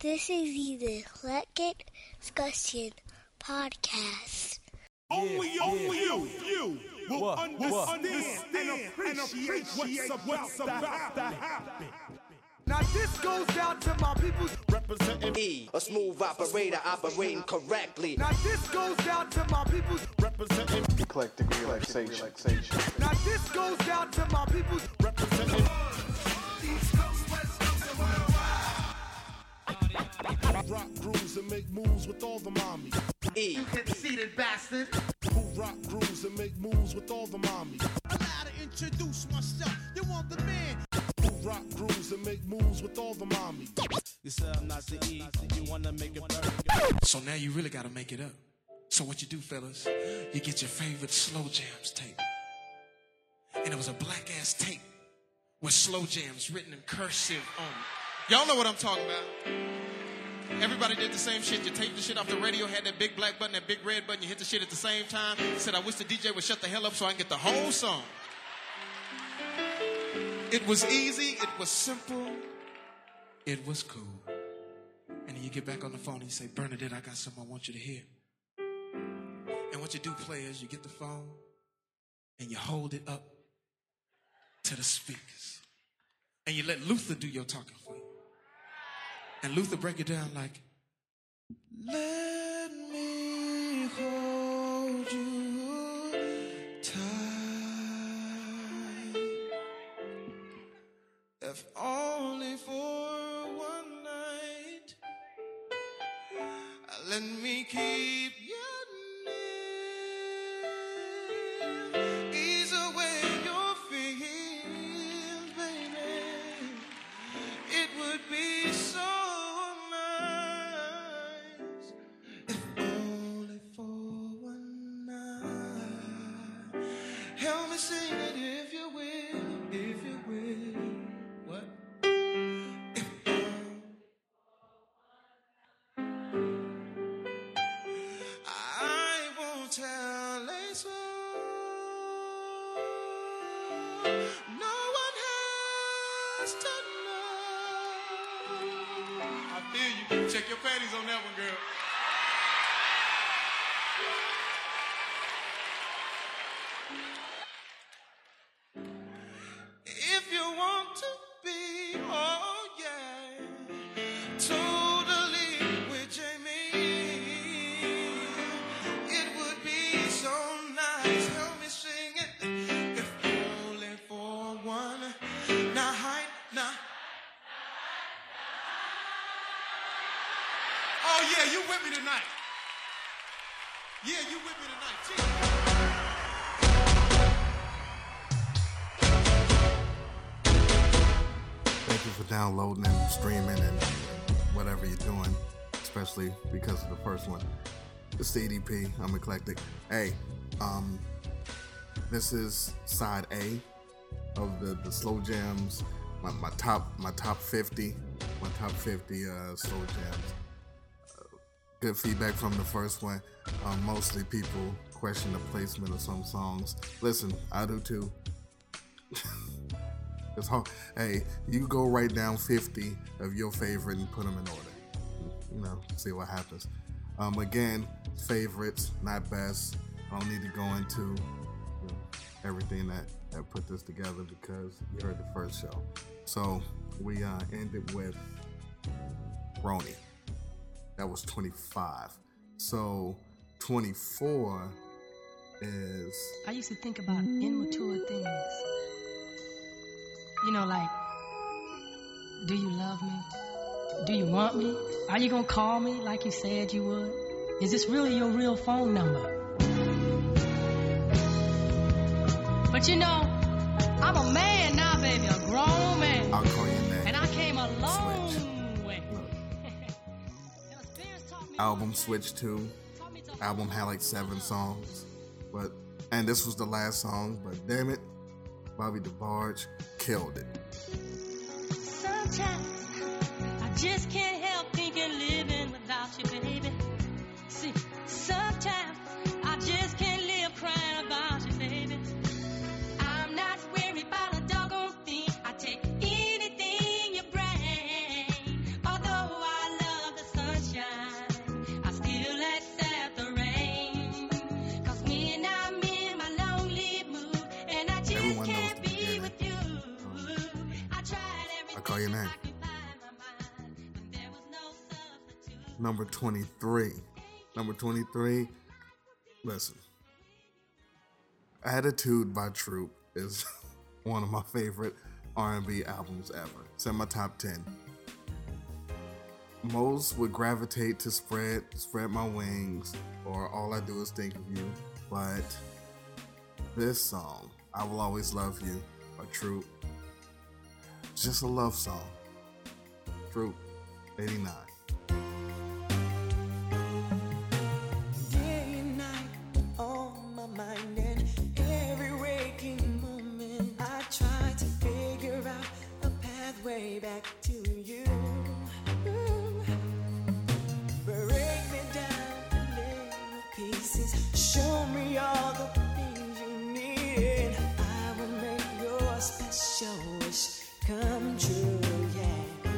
This is the Eclectik Discussion Podcast. Only, only you, you will What? understand, What? and appreciate what's what's about to happen. Now this goes out to my people. Representing, E, a smooth operator operating correctly. Now this goes out to my people. representing, eclectic relaxation. relaxation. Now this goes out to my people. representing. Rock grooves and make moves with all the mommy. E, Conceited bastard. Who rock grooves and make moves with all the mommy. Allow to introduce myself. You want the man? Who rock grooves and make moves with all the mommy. You say I'm not the E, you wanna make it burn. So now you really gotta make it up. So what you do, fellas, you get your favorite slow jams tape. And it was a black ass tape with slow jams written in cursive on it. Y'all know what I'm talking about. Everybody did the same shit. You taped the shit off the radio, had that big black button, that big red button, you hit the shit at the same time. Said, I wish the DJ would shut the hell up so I can get the whole song. It was easy, it was simple, it was cool. And then you get back on the phone and you say, Bernadette, I got something I want you to hear. And what you do, players, you get the phone and you hold it up to the speakers. And you let Luther do your talking for you. And Luther break it down like, Let me hold you If only for one night. Let me keep I feel you. Check your panties on that one, girl. Downloading and streaming and whatever you're doing, especially because of the first one. It's the EDP. I'm eclectic. Hey, um, this is side A of the, the slow jams. My, my top my top 50, my top 50 uh, slow jams. Uh, good feedback from the first one. Um, mostly people question the placement of some songs. Listen, I do too. It's hard. Hey, you go write down 50 of your favorite and put them in order. You know, see what happens. Um, again, favorites, not best. I don't need to go into you know, everything that, that put this together because you heard the first show. So we uh, ended with Roni. That was 25. So 24 is I used to think about immature things. You know, like, do you love me? Do you want me? Are you gonna call me like you said you would? Is this really your real phone number? But you know, I'm a man now, baby, a grown man. I'll call you next. And I came a long Switch. way. Look. And experience taught me- album Switch 2. to- album had like seven songs, but and this was the last song. But damn it, Bobby DeBarge killed it. Sometimes I just can't help thinking living without you, Number 23. Number 23. Listen. Attitude by Troop is one of my favorite R&B albums ever. It's in my top 10. Most would gravitate to spread spread my wings or all I do is think of you, but this song, I Will Always Love You by Troop, just a love song. Troop 89. Come true. Yeah.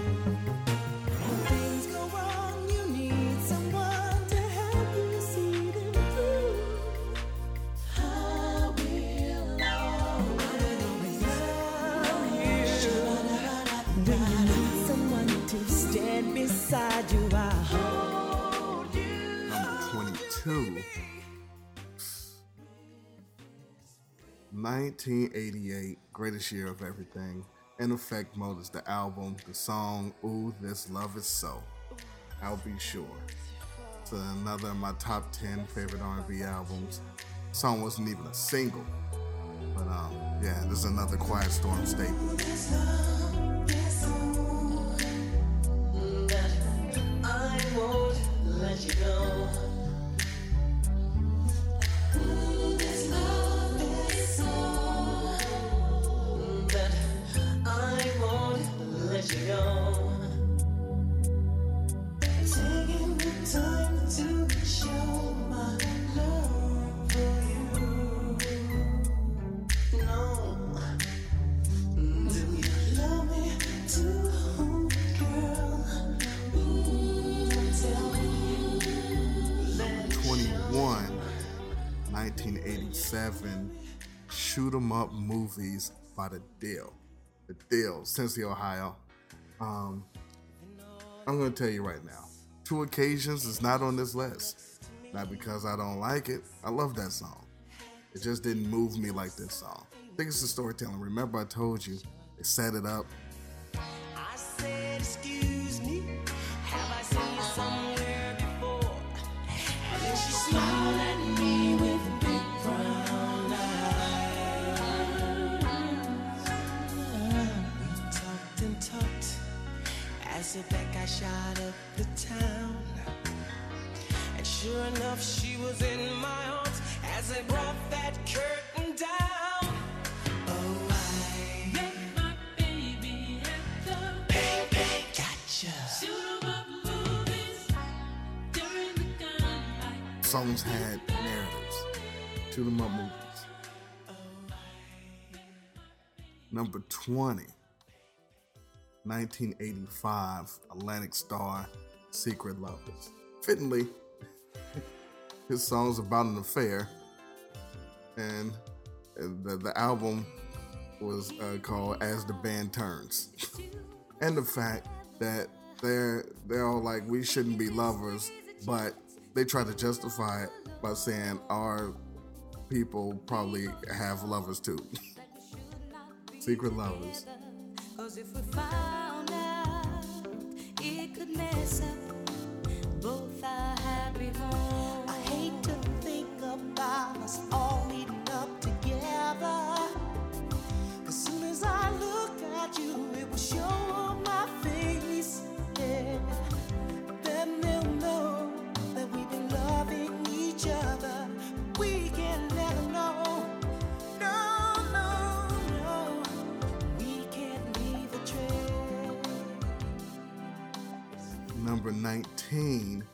When things go wrong, you need someone to help you see them through. I will always love you. When you need someone to stand beside you, I hold you. Number 22. 1988, greatest year of everything. In Effect Mode is the album, the song, Ooh, This Love Is So. I'll be sure. It's another of my top 10 favorite R&B albums. The song wasn't even a single. But um, yeah, this is another Quiet Storm staple. Let you go. 1987, Shoot 'em Up Movies by The Deele. The Deele, Cincy, Ohio. Um, I'm to tell you right now, two occasions is not on this list. Not because I don't like it. I love that song. It just didn't move me like this song. I think it's the storytelling. Remember, I told you, they set it up. As if that guy shot up the town. And sure enough, she was in my arms as I brought that curtain down. Oh, I my baby at the Gotcha. Songs had narratives. 'em up movies. Number 20, 1985, Atlantic Starr, Secret Lovers. Fittingly, his song's about an affair, and the, the album was uh, called As the Band Turns. and the fact that they're they're all like we shouldn't be lovers, but they try to justify it by saying our people probably have lovers too. Secret lovers. Cause if we found out, it could mess up 19,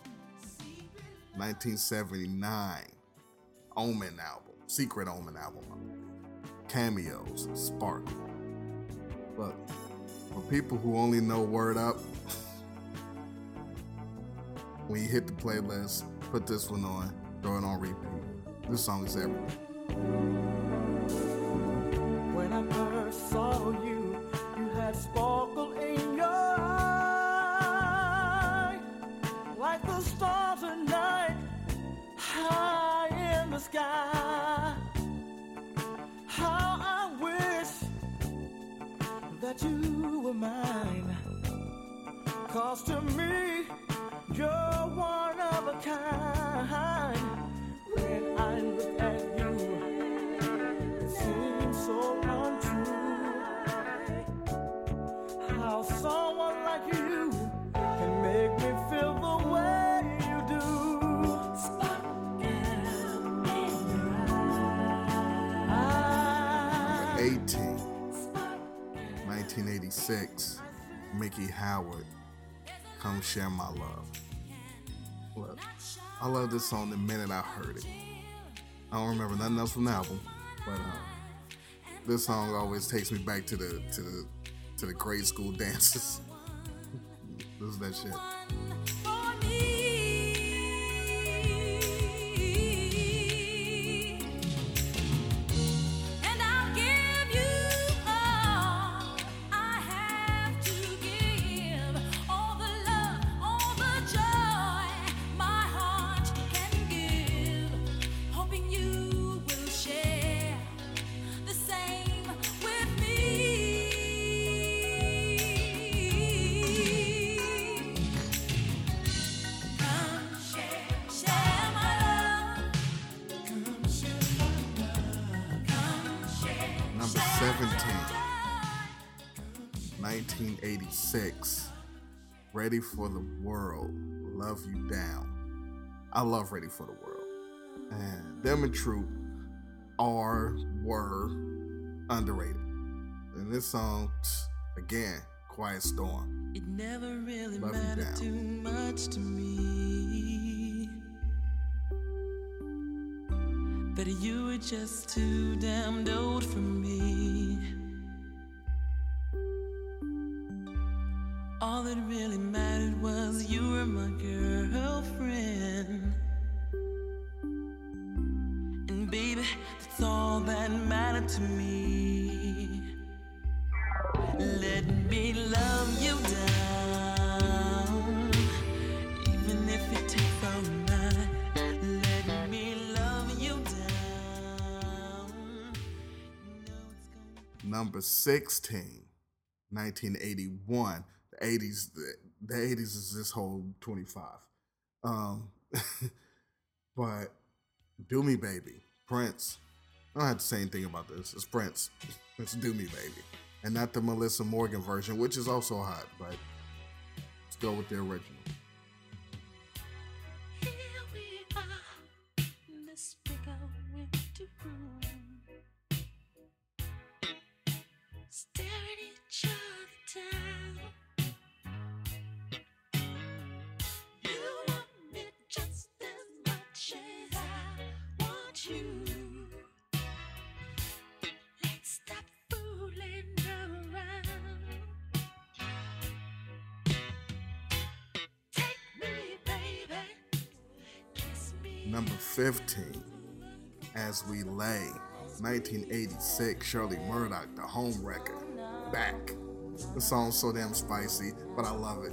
1979, Omen album, Secret Omen album. Cameo's, Spark. Look, for people who only know Word Up, when you hit the playlist, put this one on, throw it on repeat. This song is everywhere. Cause to me, you're one of a kind. When I look at you, it seems so untrue. How someone like you can make me feel the way you do. 18, 1986, Miki Howard, Come Share My Love. Look, I love this song the minute I heard it. I don't remember nothing else from the album, but uh, this song always takes me back to the to the to the grade school dances. this is that shit. Ready for the World, Love You Down. I love Ready for the World. And them and Troop are, were underrated. And this song, again, Quiet Storm. It never really Love mattered too much to me. That you were just too damned old for me. All that really mattered was you were my girlfriend. And baby, that's all that mattered to me. Let me love you down, even if it takes all night. Let me love you down. Number 16, 1981. The 80s, the, the 80s is this whole 25. Um, but Do Me Baby, Prince. I don't have to say anything about this. It's Prince. It's Do Me Baby. And not the Meli'sa Morgan version, which is also hot, but let's go with the original. Staring each other down. Number 15, As We Lay, 1986, Shirley Murdock, The Home Wrecker, back. The song's so damn spicy, but I love it.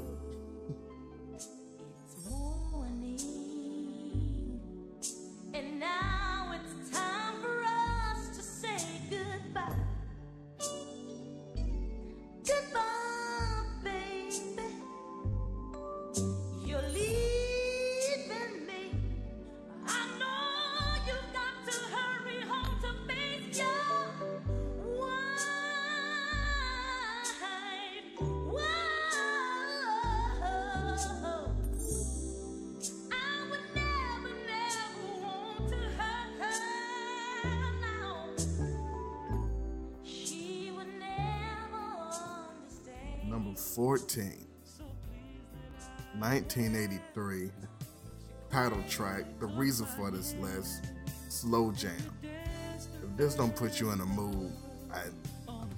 Reason for this list, Slow Jam. If this don't put you in a mood, I,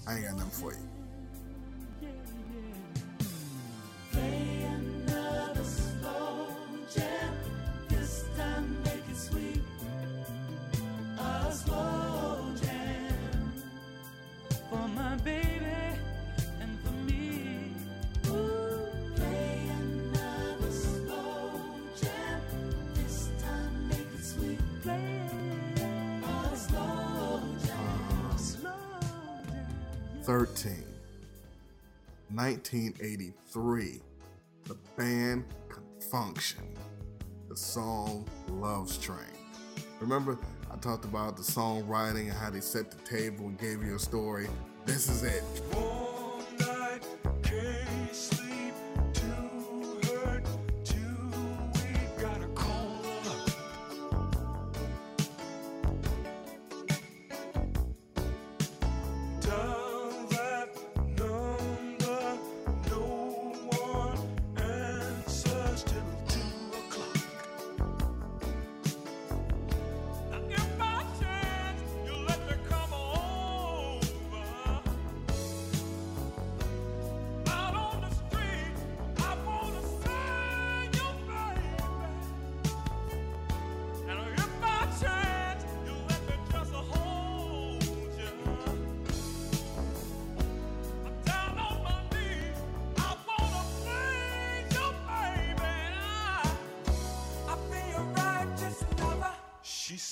I ain't got nothing for you. 13, 1983, the band Function, the song Love's Train. Remember, I talked about the songwriting and how they set the table and gave you a story. This is it.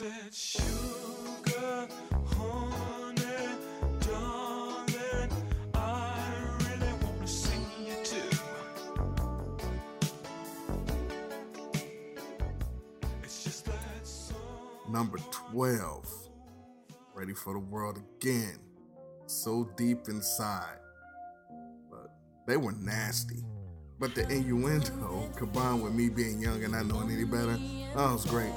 Said, Sugar, honey, darling, I really want to you too. It's just that song. Number 12. Ready for the world again. So deep inside. But they were nasty. But the innuendo, combined with me being young and not knowing any better, that was great.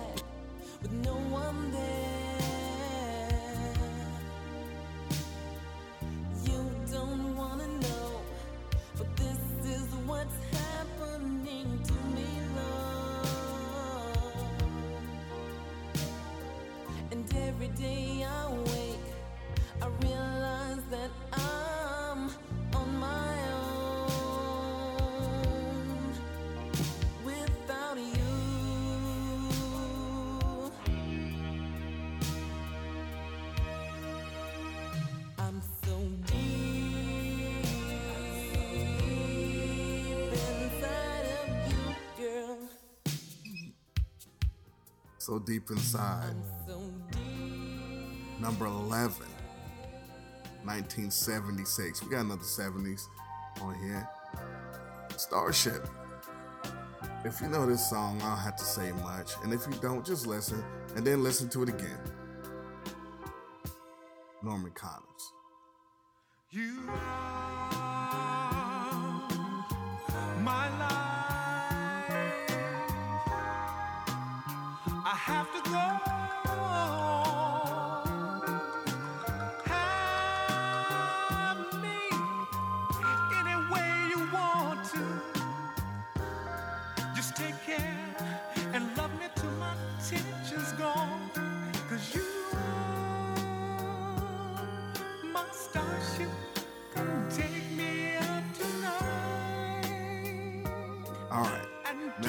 With no one there. So deep inside. So deep. Number 11. 1976. We got another 70s on here. Starship. If you know this song, I don't have to say much. And if you don't, just listen and then listen to it again. Norman Connors. You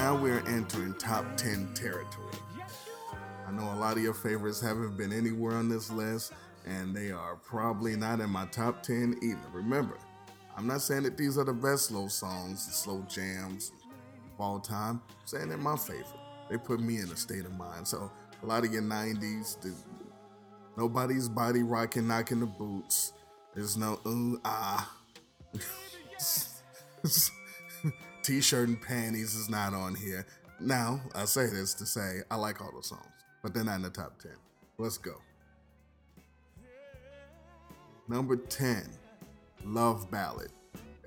Now we're entering top 10 territory. I know a lot of your favorites haven't been anywhere on this list, and they are probably not in my top 10 either. Remember, I'm not saying that these are the best slow songs, slow jams of all time. I'm saying they're my favorite. They put me in a state of mind. So a lot of your 90s, the, nobody's body rocking, knocking the boots. There's no ooh ah. T-shirt and panties is not on here. Now I say this to say I like all those songs, but they're not in the top ten. Let's go. Number ten, Love Ballad,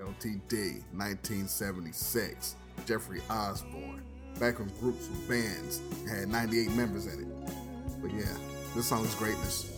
LTD, 1976. Jeffrey Osborne. Back when groups were bands had 98 members in it. But yeah, this song is greatness.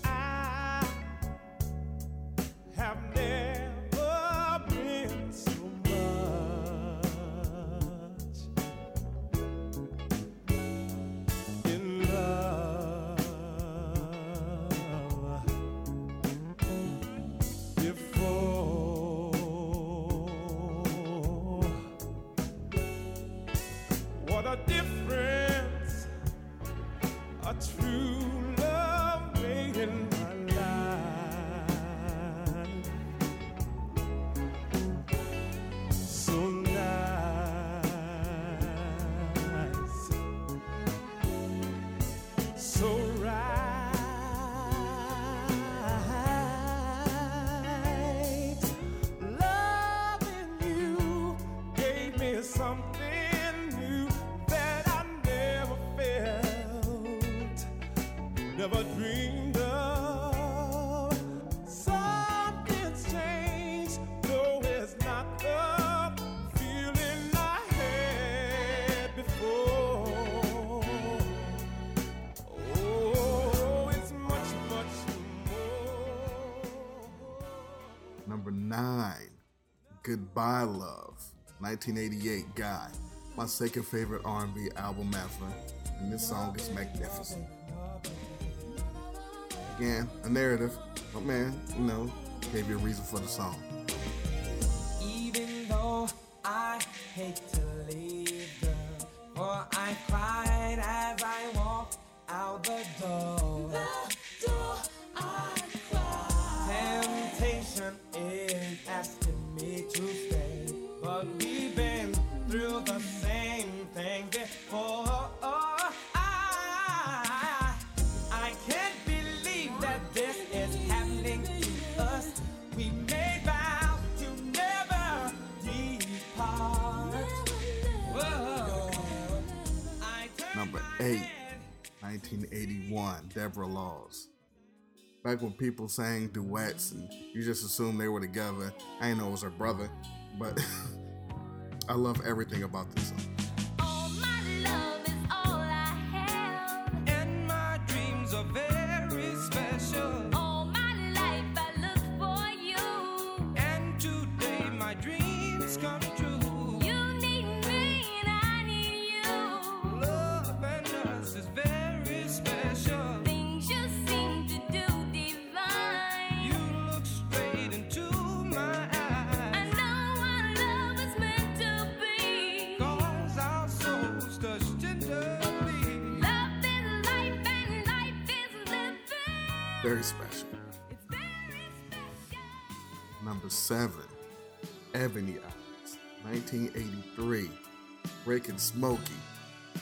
Goodbye Love, 1988 Guy, my second favorite R&B album ever, and this song is magnificent. Again, a narrative, but man, you know, gave you a reason for the song. Even though I hate to leave, girl, for I cried as I walked out the door. 1981, Debra Laws. Back when people sang duets and you just assumed they were together, I didn't know it was her brother, but I love everything about this song. Very special. It's very special. Number seven, Ebony Eyes, 1983, Rick and Smokey.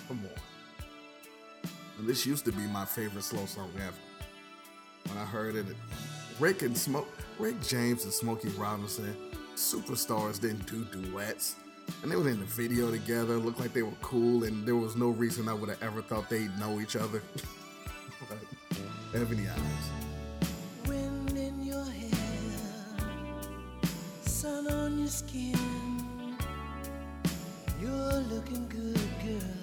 Come on. And this used to be my favorite slow song ever. When I heard it, Rick and Smoke, Rick James and Smokey Robinson, superstars didn't do duets. And they were in the video together, looked like they were cool, and there was no reason I would have ever thought they'd know each other. Ebony Eyes. Wind in your hair, sun on your skin. You're looking good, girl.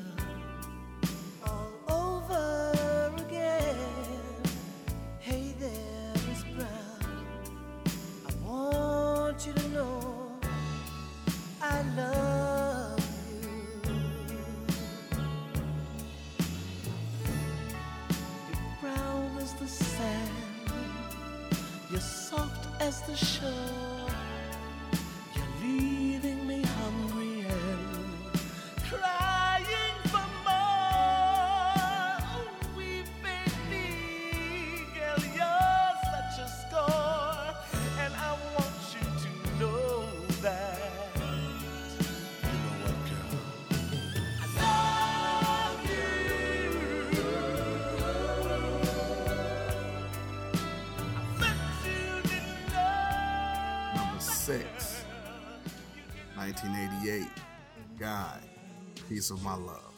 Piece of My Love.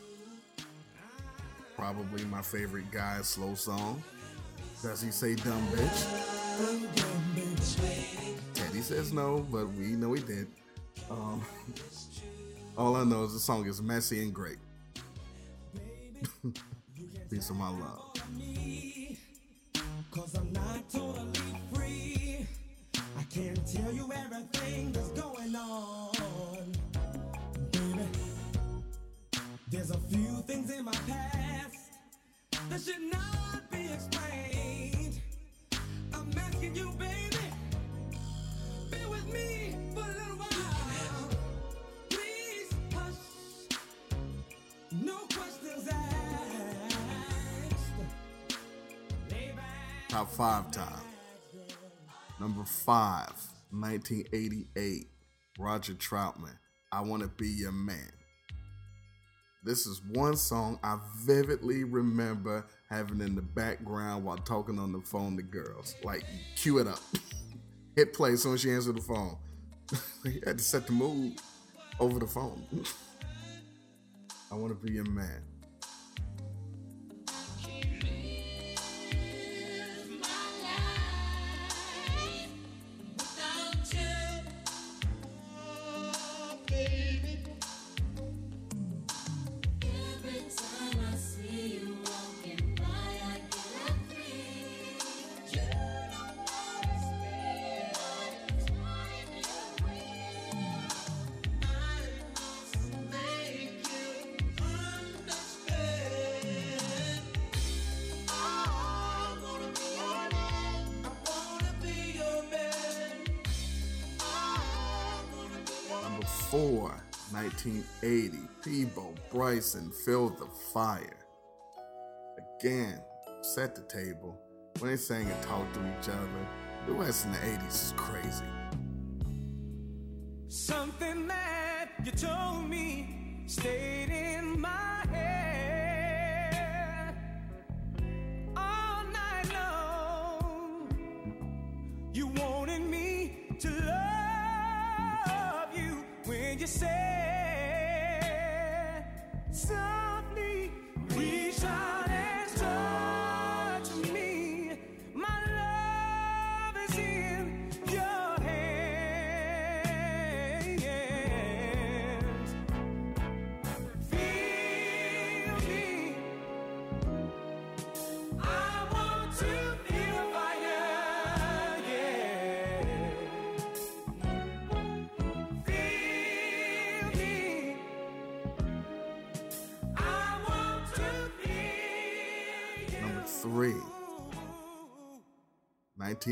Probably my favorite Guy slow song. Does he say dumb bitch? Teddy says no, but we know he did. Um, all I know is the song is messy and great. Piece of my love. Cause I'm not totally free. I can't tell you everything there's a few things in my past that should not be explained. I'm asking you, baby, be with me for a little while. Please hush. No questions asked. Top five time. Number five, 1988, Roger Troutman. I want to be your man. This is one song I vividly remember having in the background while talking on the phone to girls. Like, cue it up. Hit play as soon as she answered the phone. you had to set the mood over the phone. I want to be your man. Four, 1980, Peabo Bryson, Feel the Fire. Again, set the table. When they sang and talked to each other, the West in the 80s is crazy. Something that you told me stayed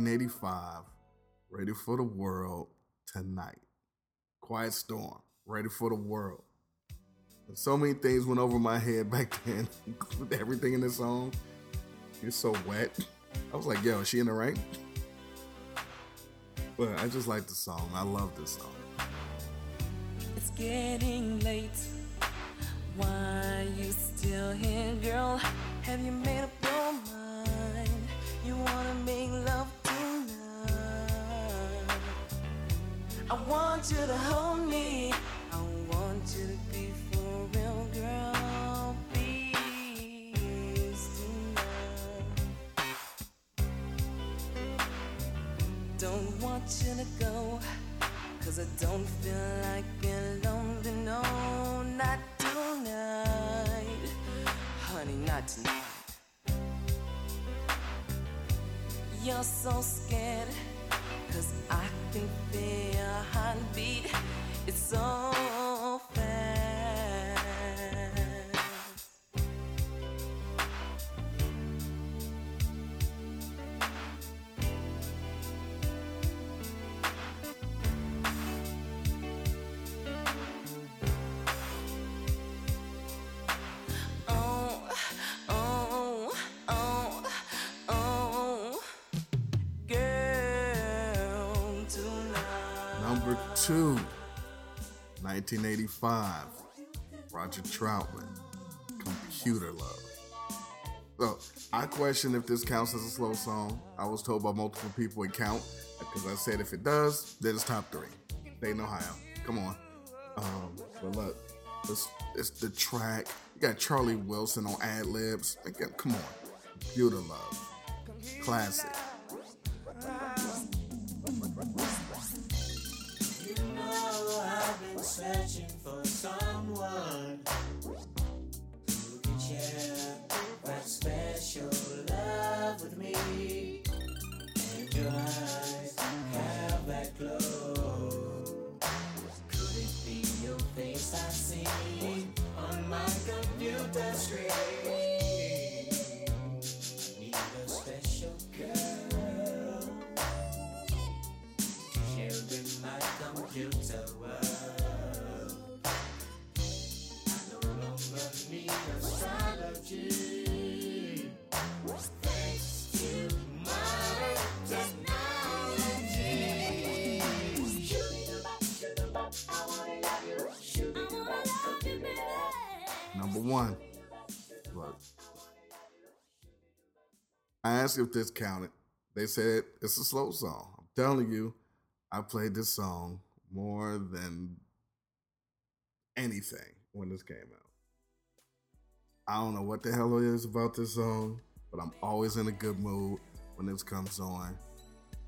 1985, Ready for the World Tonight. Quiet Storm, Ready for the World. And so many things went over my head back then, everything in this song. It's so wet. I was like, yo, is she in the right? But I just like the song. I love this song. It's getting late. Why you still here, girl? Have you made up your mind? You wanna make love I want you to hold me. I want you to be for real, girl. Please. Don't want you to go. Cause I don't feel like being lonely, no, not tonight. Honey, not tonight. You're so scared, cause I can feel your heartbeat. It's so two, 1985, Roger Troutman, Computer Love. So, I question if this counts as a slow song. I was told by multiple people it count because I said if it does, then it's top three. Dayton, Ohio. Come on. Um, but look, it's, it's the track. You got Charlie Wilson on ad libs. Come on. Computer Love. Classic. One. Look. I asked if this counted. They said it's a slow song. I'm telling you, I played this song more than anything when this came out. I don't know what the hell it is about this song, but I'm always in a good mood when this comes on.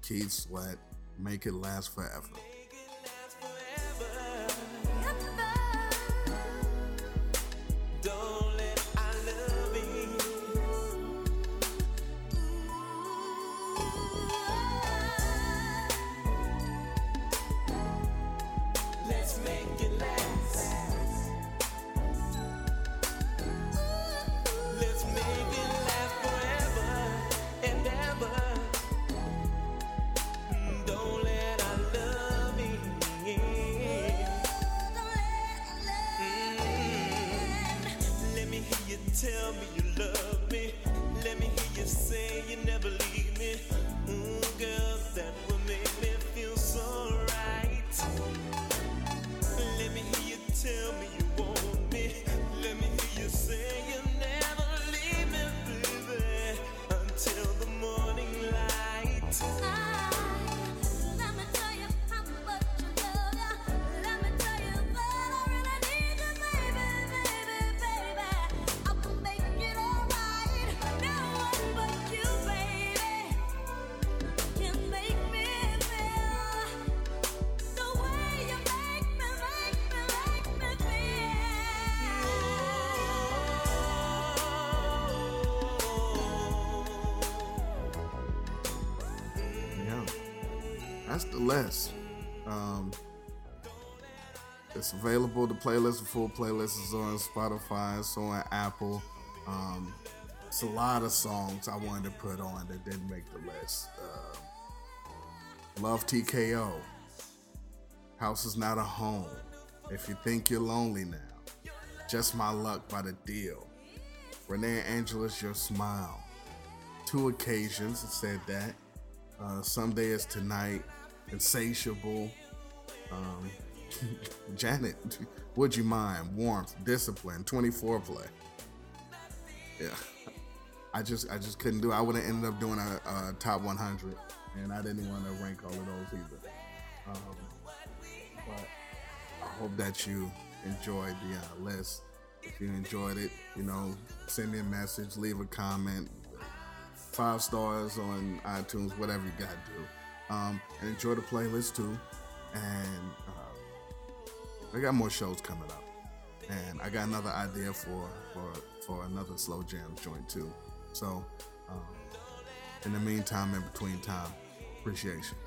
Keith Sweat, Make It Last Forever. The. Um, it's available. The playlist, the full playlist is on Spotify, so on Apple. Um, it's a lot of songs I wanted to put on that didn't make the list. Uh, Love TKO. House is not a home. If you think you're lonely now, just my luck by The Deele. Renee Angelus, your smile. Two occasions it said that. Uh, Someday is tonight. Insatiable. Um, Janet, would you mind? Warmth, discipline, 24 play. Yeah. I just I just couldn't do it. I would have ended up doing a, a, top 100, and I didn't want to rank all of those either. Um, but I hope that you enjoyed the uh, list. If you enjoyed it, you know, send me a message, leave a comment, five stars on iTunes, whatever you got to do. Um, and enjoy the playlist too. And uh, I got more shows coming up, and I got another idea for for for another slow jam joint too. So, um, in the meantime, in between time, appreciation.